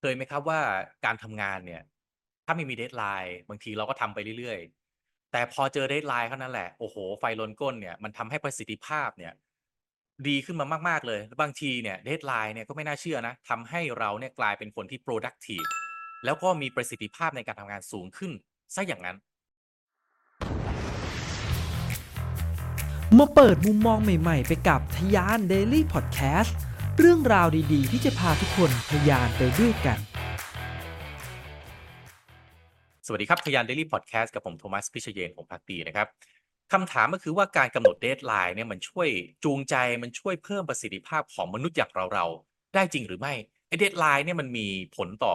เคยไหมครับว่า การทำงานเนี่ย ถ้าไม่มี deadline บางทีเราก็ทำไปเรื่อย ๆ แต่พอเจอ deadline เท่านั้นแหละ โอ้โฮ ไฟลนก้นเนี่ย มันทำให้ประสิทธิภาพเนี่ย ดีขึ้นมามาก ๆ เลยบางทีเนี่ย deadline เนี่ย ก็ไม่น่าเชื่อนะ ทำให้เราเนี่ยกลายเป็นคนที่ productive แล้วก็มีประสิทธิภาพในการทำงานสูงขึ้นเสียอย่างงั้น มาเปิดมุมมองใหม่ ๆ ไปกับทะยาน Daily Podcast เรื่องราวดีๆ ที่จะพาทุกคนทะยานไปด้วยกัน สวัสดีครับทะยาน Daily Podcast กับผมโทมัสพิชเยนหงส์ภักดีนะครับคำถามก็คือว่าการกำหนด deadline เนี่ยมันช่วยจูงใจมันช่วยเพิ่มประสิทธิภาพของมนุษย์อย่างเราๆ ได้จริงหรือไม่ไอ้ deadline เนี่ยมันมีผลต่อ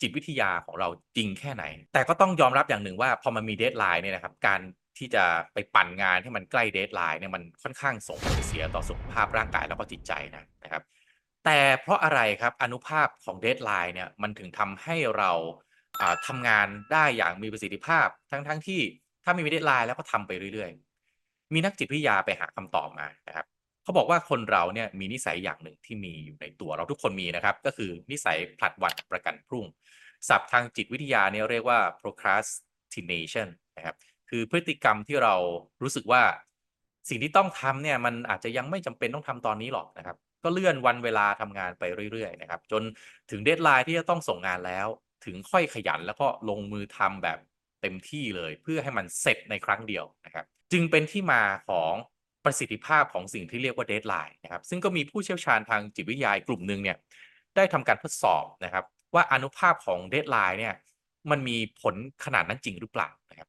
จิตวิทยาของเราจริงแค่ไหน แต่ก็ต้องยอมรับอย่างหนึ่งว่าพอมันมี deadline เนี่ยนะครับการที่จะไปปั่นงานให้มันใกล้ deadline เนี่ยมันค่อนข้างส่งผลเสียต่อสุขภาพร่างกายแล้วก็จิตใจนะนะครับ แต่เพราะอะไรครับอนุภาพของ deadline เนี่ยมันถึงทำให้เราอ่าทำงานได้อย่างมีประสิทธิภาพ ทั้งๆที่ถ้าไม่มี deadline แล้วก็ทำไปเรื่อยๆ มีนักจิตวิทยาไปหาคำตอบมานะครับเขาบอกว่าคนเราเนี่ยมีนิสัยอย่างหนึ่งที่มีอยู่ในตัวเราทุกคนมีนะครับ ก็คือนิสัยผลัดวันประกันพรุ่งศัพท์ทางจิตวิทยาเนี่ยเรียกว่า procrastination นะครับคือพฤติกรรมที่เรารู้สึกว่าสิ่งที่ต้องทำเนี่ยมันอาจจะยังไม่จำเป็นต้องทำตอนนี้หรอกนะครับ ก็เลื่อนวันเวลาทำงานไปเรื่อยๆนะครับ จนถึง deadline ที่จะต้องส่งงานแล้ว ถึงค่อยขยันแล้วก็ลงมือทำแบบเต็มที่เลย เพื่อให้มันเสร็จในครั้งเดียวนะครับ จึงเป็นที่มาของประสิทธิภาพของสิ่งที่เรียกว่า deadline นะครับ ซึ่งก็มีผู้เชี่ยวชาญทางจิตวิทยาอีกลุ่มหนึ่งเนี่ยได้ทำการทดสอบนะครับ ว่าอนุภาพของ deadline เนี่ยมันมีผลขนาดนั้นจริงหรือเปล่านะครับ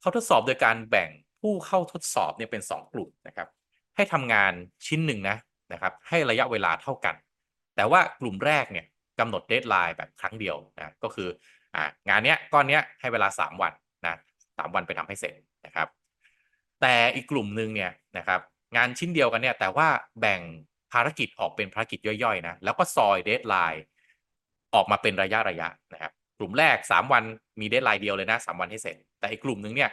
เขาทดสอบโดยการแบ่งผู้เข้าทดสอบเนี่ยเป็น 2 กลุ่มนะครับ ให้ทำงานชิ้นหนึ่งนะ นะครับให้ระยะเวลาเท่ากัน แต่ว่ากลุ่มแรกเนี่ยกำหนด deadline แบบครั้งเดียวนะก็คือองานเนี้ยก้อนเนี้ยให้เวลา 3 วันนะ3วันไปทำให้เสร็จนะครับ แต่อีกกลุ่มหนึ่งเนี่ยนะครับงานชิ้นเดียวกันเนี่ยแต่ว่าแบ่งภารกิจออกเป็นภารกิจย่อยๆนะแล้วก็ซอย deadline ออกมาเป็นระยะๆนะครับกลุ่มแรก 3 วันมี deadline เดียวเลยนะ3วันให้เสร็จ แต่อีกกลุ่มหนึ่งเนี่ย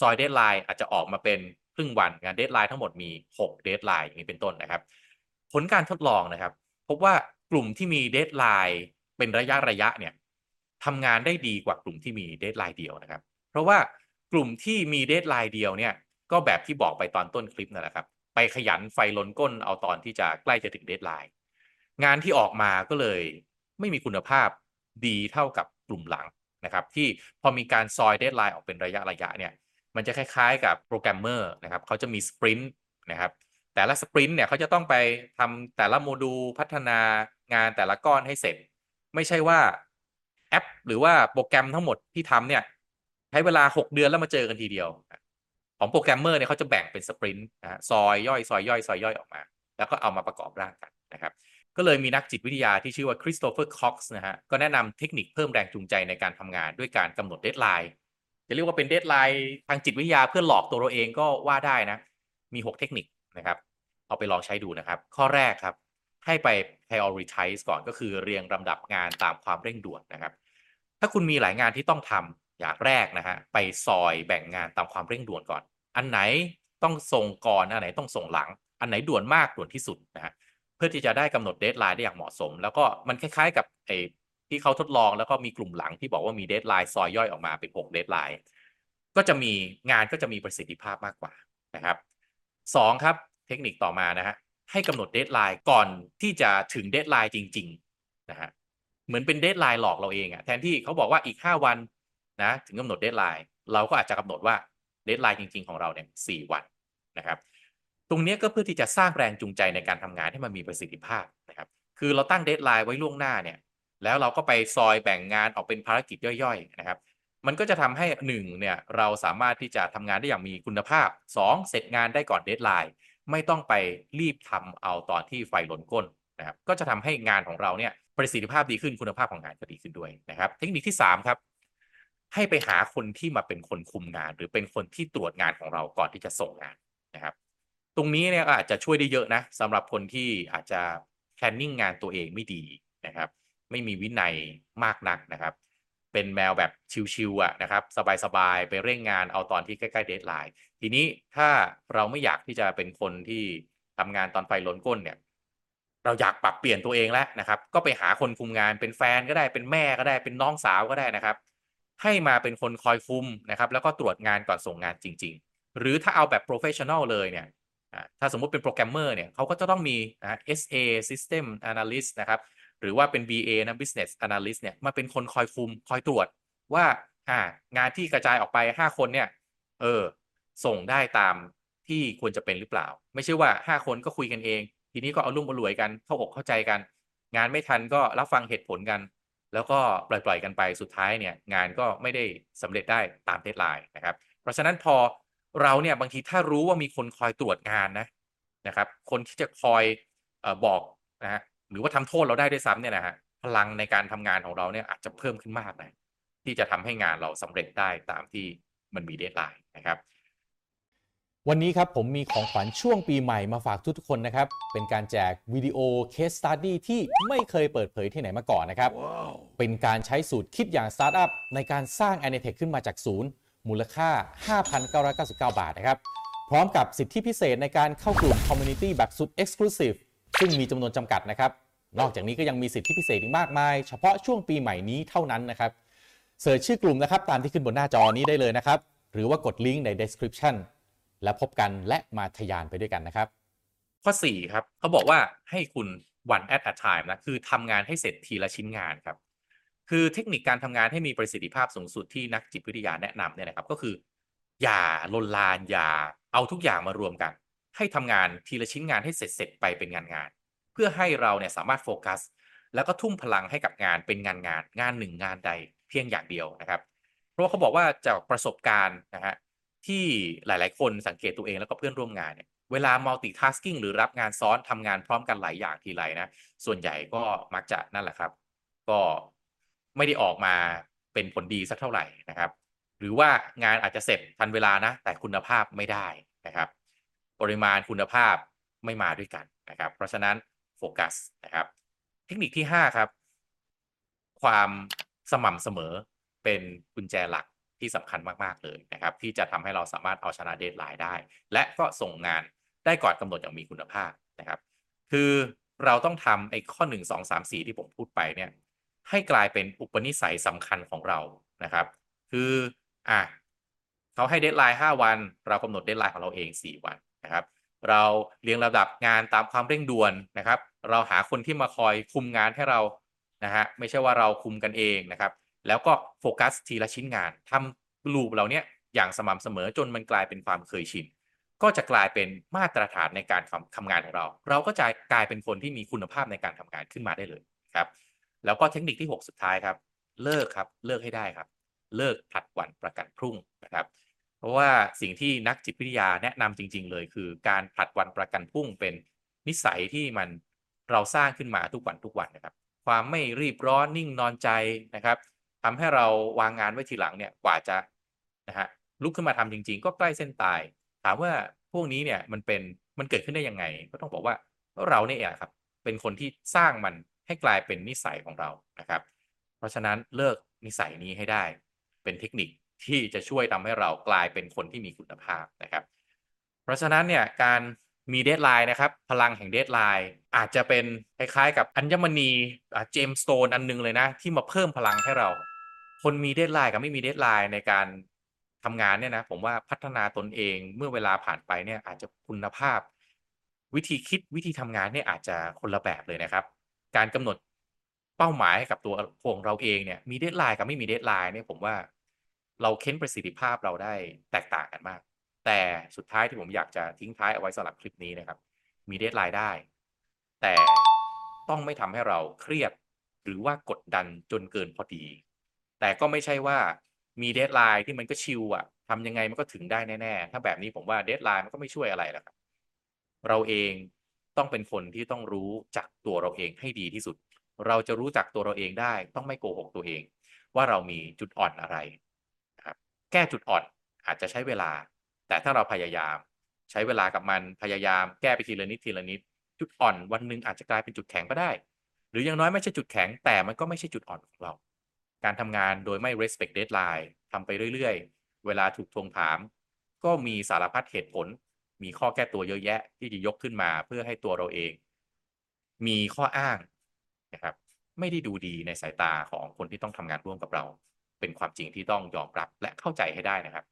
ซอย deadline อาจจะออกมาเป็นครึ่งวันงาน deadline ทั้งหมดมี6 deadline อย่างนี้เป็นต้นนะครับ ผลการทดลองนะครับ พบว่ากลุ่มที่มี deadline เป็นระยะๆเนี่ยทำงานได้ดีกว่ากลุ่มที่มี deadline เดียวนะครับ เพราะว่ากลุ่มที่มี deadline เดียวเนี่ยก็แบบที่บอกไปตอนต้นคลิปนั่นแหละครับ ไปขยันไฟล้นก้นเอาตอนที่จะใกล้จะถึง deadline งานที่ออกมาก็เลยไม่มีคุณภาพดีเท่ากับกลุ่มหลังนะครับ ที่พอมีการซอย deadline ออกเป็นระยะๆเนี่ยมันจะคล้ายๆ กับโปรแกรมเมอร์นะครับเขาจะมีสปรินต์นะครับ แต่ละสปรินต์เนี่ยเขาจะต้องไปทำแต่ละโมดูลพัฒนางานแต่ละก้อนให้เสร็จ ไม่ใช่ว่าแอป หรือว่าโปรแกรมทั้งหมดที่ทำเนี่ย ใช้เวลา 6 เดือนแล้วมาเจอกันทีเดียว ของโปรแกรมเมอร์เนี่ยเขาจะแบ่งเป็นสปรินต์นะซอยย่อยซอยย่อยซอยย่อยออกมา แล้วก็เอามาประกอบร่างกันนะครับก็เลยมีนักจิตวิทยาที่ชื่อว่า Christopher Cox นะฮะก็แนะนำเทคนิคเพิ่มแรงจูงใจในการทำงานด้วยการกำหนด deadline จะเรียกว่าเป็น deadline ทางจิตวิทยาเพื่อหลอกตัวเราเองก็ว่าได้นะมี 6 เทคนิค นะครับ เอาไปลองใช้ดูนะครับ ข้อแรกครับ ให้ไป prioritize ก่อนก็คือเรียงลำดับงานตามความเร่งด่วนนะครับ ถ้าคุณมีหลายงานที่ต้องทำอย่างแรกนะฮะไปซอยแบ่งงานตามความเร่งด่วนก่อน อันไหนต้องส่งก่อนอันไหนต้องส่งหลัง อันไหนด่วนมากด่วนที่สุดนะฮะเพื่อที่จะได้กำหนด deadline ได้อย่างเหมาะสม แล้วก็มันคล้ายๆ กับไอ้ที่เขาทดลองแล้วก็มีกลุ่มหลังที่บอกว่ามี deadline ซอยย่อยออกมาเป็น6 deadline ก็จะมีงานก็จะมีประสิทธิภาพมากกว่านะครับ 2ครับ เทคนิคต่อมานะฮะให้กำหนด deadline ก่อนที่จะถึง deadline จริงๆนะฮะเหมือนเป็น deadline หลอกเราเองอะแทนที่เขาบอกว่าอีก5วันนะถึงกำหนด deadline เราก็อาจจะกำหนดว่า deadline จริง ๆ ของเราเนี่ย4วันนะครับ ตรงนี้ก็เพื่อที่จะสร้างแรงจูงใจในการทำงานให้มันมีประสิทธิภาพนะครับ คือเราตั้ง deadline ไว้ล่วงหน้าเนี่ยแล้วเราก็ไปซอยแบ่งงานออกเป็นภารกิจย่อยๆนะครับ มันก็จะทำให้1เนี่ยเราสามารถที่จะทำงานได้อย่างมีคุณภาพ 2 เสร็จงานได้ก่อน deadline ไม่ต้องไปรีบทำเอาตอนที่ไฟลนก้นนะครับก็จะทำให้งานของเราเนี่ยประสิทธิภาพดีขึ้นคุณภาพของงานก็ดีขึ้นด้วยนะครับ เทคนิคที่ 3 ครับ ให้ไปหาคนที่มาเป็นคนคุมงาน หรือเป็นคนที่ตรวจงานของเราก่อนที่จะส่งงานนะครับ ตรงนี้เนี่ยอาจจะช่วยได้เยอะนะสำหรับคนที่อาจจะ planning งานตัวเองไม่ดีนะครับ ไม่มีวินัยมากนักนะครับ เป็นแมวแบบชิลๆอะนะครับ สบายๆ ไปเร่งงานเอาตอนที่ใกล้ๆ deadline ทีนี้ถ้าเราไม่อยากที่จะเป็นคนที่ทำงานตอนไฟล้นก้นเนี่ย เราอยากปรับเปลี่ยนตัวเองแล้วนะครับ ก็ไปหาคนคุมงานเป็นแฟนก็ได้เป็นแม่ก็ได้เป็นน้องสาวก็ได้นะครับ ให้มาเป็นคนคอยคุมนะครับ แล้วก็ตรวจงานก่อนส่งงานจริง ๆ หรือถ้าเอาแบบ professional เลยเนี่ยถ้าสมมุติเป็นโปรแกรมเมอร์เนี่ยเขาก็จะต้องมีนะ SA System Analyst นะครับ หรือว่าเป็น BA นะ Business Analyst เนี่ยมาเป็นคนคอยคุมคอยตรวจว่าอ่างานที่กระจายออกไป 5 คนเนี่ย เออ ส่งได้ตามที่ควรจะเป็นหรือเปล่า ไม่ใช่ว่า 5 คนก็คุยกันเอง ทีนี้ก็เอารุ่มเอารวยกันเข้าอกเข้าใจกัน งานไม่ทันก็รับฟังเหตุผลกัน แล้วก็ปล่อยๆกันไปสุดท้ายเนี่ย งานก็ไม่ได้สำเร็จได้ตาม deadline นะครับ เพราะฉะนั้นพอเราเนี่ยบางทีถ้ารู้ว่ามีคนคอยตรวจงานนะนะครับ คนที่จะคอยเออบอกนะฮะ หรือว่าทำโทษเราได้ด้วยซ้ำเนี่ยนะฮะพลังในการทำงานของเราเนี่ยอาจจะเพิ่มขึ้นมากนะที่จะทำให้งานเราสำเร็จได้ตามที่มันมี deadline นะครับ วันนี้ครับผมมีของขวัญช่วงปีใหม่มาฝากทุกๆคนนะครับ เป็นการแจกวิดีโอ Case Study ที่ไม่เคยเปิดเผยที่ไหนมาก่อนนะครับเป็นการใช้สูตรคิดอย่างสตาร์ทอัพในการสร้าง a n i t e c h ขึ้นมาจากศูนย์ มูลค่า 5,999 บาทนะครับ พร้อมกับสิทธิพิเศษในการเข้ากลุ่ม Community แบบสุด Exclusive ซึ่งมีจำนวนจำกัดนะครับ นอกจากนี้ก็ยังมีสิทธิพิเศษอีกมากมาย เฉพาะช่วงปีใหม่นี้เท่านั้นนะครับเสิร์ชชื่อกลุ่มนะครับตามที่ขึ้นบนหน้าจอนี้ได้เลยนะครับ หรือว่ากดลิงก์ใน description แล้วพบกันและมาทะยานไปด้วยกันนะครับ ข้อ 4 ครับเขาบอกว่าให้คุณ one at a time นะคือทำงานให้เสร็จทีละชิ้นงานครับ คือเทคนิคการทำงานให้มีประสิทธิภาพสูงสุดที่นักจิตวิทยาแนะนำเนี่ยนะครับ ก็คือ อย่าลนลานอย่าเอาทุกอย่างมารวมกัน ให้ทำงานทีละชิ้นงานให้เสร็จเสร็จไปเป็นงานงานๆเพื่อให้เราเนี่ยสามารถโฟกัส แล้วก็ทุ่มพลังให้กับงานเป็นงานงาน งานหนึ่งงานใดเพียงอย่างเดียวนะครับ เพราะว่าเขาบอกว่าจากประสบการณ์นะฮะที่หลาย ๆ คนสังเกตตัวเองแล้วก็เพื่อนร่วมงานเนี่ยเวลา multitasking หรือรับงานซ้อนทำงานพร้อมกันหลายอย่างทีไรนะ ส่วนใหญ่ก็มักจะนั่นแหละครับ ก็ไม่ได้ออกมาเป็นผลดีสักเท่าไหร่นะครับ หรือว่างานอาจจะเสร็จทันเวลานะ แต่คุณภาพไม่ได้นะครับ ปริมาณคุณภาพไม่มาด้วยกันนะครับ เพราะฉะนั้นโฟกัสนะครับ เทคนิคที่ 5 ครับ ความสม่ำเสมอเป็นกุญแจหลักที่สำคัญมาก ๆ เลยนะครับ ที่จะทำให้เราสามารถเอาชนะ deadline ได้ และก็ส่งงานได้ก่อนกำหนดอย่างมีคุณภาพนะครับ คือเราต้องทำไอ้ข้อ 1 2 3 4 ที่ผมพูดไปเนี่ยให้กลายเป็นอุปนิสัยสำคัญของเรานะครับ คืออะเขาให้ deadline 5วัน เรากำหนด deadline ของเราเอง 4 วัน นะครับ เราเรียงระดับงานตามความเร่งด่วนนะครับ เราหาคนที่มาคอยคุมงานให้เรานะฮะไม่ใช่ว่าเราคุมกันเองนะครับ แล้วก็โฟกัสทีละชิ้นงานทำลูปเราเนี่ยอย่างสม่ำเสมอจนมันกลายเป็นความเคยชินก็จะกลายเป็นมาตรฐานในการทำทำงานของเรา เราก็จะกลายเป็นคนที่มีคุณภาพในการทำงานขึ้นมาได้เลยครับ แล้วก็เทคนิคที่ 6 สุดท้ายครับ เลิกครับ เลิกให้ได้ครับ เลิกผัดวันประกันพรุ่งนะครับ เพราะว่าสิ่งที่นักจิตวิทยาแนะนำจริง ๆ เลย คือการผลัดวันประกันพรุ่งเป็นนิสัยที่มันเราสร้างขึ้นมาทุกวันทุกวันนะครับ ความไม่รีบร้อนนิ่งนอนใจนะครับทำให้เราวางงานไว้ทีหลังเนี่ยกว่าจะนะฮะลุกขึ้นมาทำจริง ๆ ก็ใกล้เส้นตาย ถามว่าพวกนี้เนี่ยมันเป็นมันเกิดขึ้นได้ยังไง ก็ต้องบอกว่าเราเนี่ยแหละครับ เป็นคนที่สร้างมันให้กลายเป็นนิสัยของเรานะครับ เพราะฉะนั้นเลิกนิสัยนี้ให้ได้ เป็นเทคนิค ที่จะช่วยทำให้เรากลายเป็นคนที่มีคุณภาพนะครับ เพราะฉะนั้นเนี่ยการมี deadline นะครับพลังแห่ง deadline อาจจะเป็นคล้ายๆ กับอัญมณี gemstone อันนึงเลยนะ ที่มาเพิ่มพลังให้เรา คนมี deadline กับไม่มี deadline ในการทำงานเนี่ยนะผมว่าพัฒนาตนเองเมื่อเวลาผ่านไปเนี่ยอาจจะคุณภาพ วิธีคิดวิธีทำงานเนี่ยอาจจะคนละแบบเลยนะครับ การกำหนดเป้าหมายให้กับตัวของเราเองเนี่ยมี deadline กับไม่มี deadline เนี่ยผมว่า เราเค้นประสิทธิภาพเราได้แตกต่างกันมาก แต่สุดท้ายที่ผมอยากจะทิ้งท้ายเอาไว้สำหรับคลิปนี้นะครับ มี deadline ได้ แต่ต้องไม่ทำให้เราเครียด หรือว่ากดดันจนเกินพอดี แต่ก็ไม่ใช่ว่ามี deadline ที่มันก็ chill อะทำยังไงมันก็ถึงได้แน่ๆ ถ้าแบบนี้ผมว่า deadline มันก็ไม่ช่วยอะไรหรอกครับ เราเองต้องเป็นคนที่ต้องรู้จักตัวเราเองให้ดีที่สุด เราจะรู้จักตัวเราเองได้ ต้องไม่โกหกตัวเอง ว่าเรามีจุดอ่อนอะไร แก้จุดอ่อนอาจจะใช้เวลา แต่ถ้าเราพยายาม ใช้เวลากับมันพยายามแก้ไปทีละนิดทีละนิด จุดอ่อนวันหนึ่งอาจจะกลายเป็นจุดแข็งก็ได้ หรืออย่างน้อยไม่ใช่จุดแข็งแต่มันก็ไม่ใช่จุดอ่อนของเรา การทำงานโดยไม่ respect deadline ทำไปเรื่อยๆ เวลาถูกทวงถาม ก็มีสารพัดเหตุผล มีข้อแก้ตัวเยอะแยะ ที่จะยกขึ้นมาเพื่อให้ตัวเราเอง มีข้ออ้างนะครับไม่ได้ดูดีในสายตาของคนที่ต้องทำงานร่วมกับเรา เป็นความจริงที่ต้องยอมรับและเข้าใจให้ได้นะครับ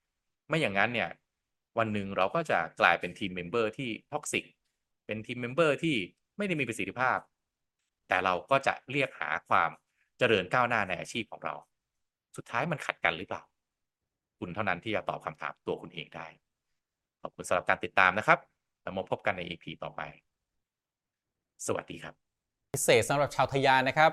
ไม่อย่างนั้นเนี่ยวันหนึ่งเราก็จะกลายเป็น team member ที่ toxic เป็น team member ที่ไม่ได้มีประสิทธิภาพ แต่เราก็จะเรียกหาความเจริญก้าวหน้าในอาชีพของเรา สุดท้ายมันขัดกันหรือเปล่า คุณเท่านั้นที่จะตอบคำถามตัวคุณเองได้ ขอบคุณสำหรับการติดตามนะครับ แล้วมาพบกันใน EP ต่อไป สวัสดีครับ พิเศษสำหรับชาวทะยานนะครับ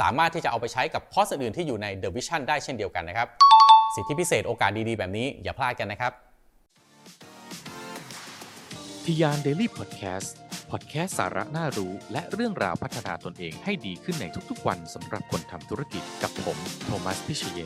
สามารถที่จะเอาไปใช้กับคอร์สอื่นที่อยู่ใน The Vision ได้เช่นเดียวกันนะครับ สิทธิพิเศษโอกาสดีๆ แบบนี้อย่าพลาดกันนะครับทะยาน Daily Podcast พอดแคสต์สาระน่ารู้ และเรื่องราวพัฒนาตนเองให้ดีขึ้นในทุกๆ วันสำหรับคนทำธุรกิจกับผม โทมัสพิเชย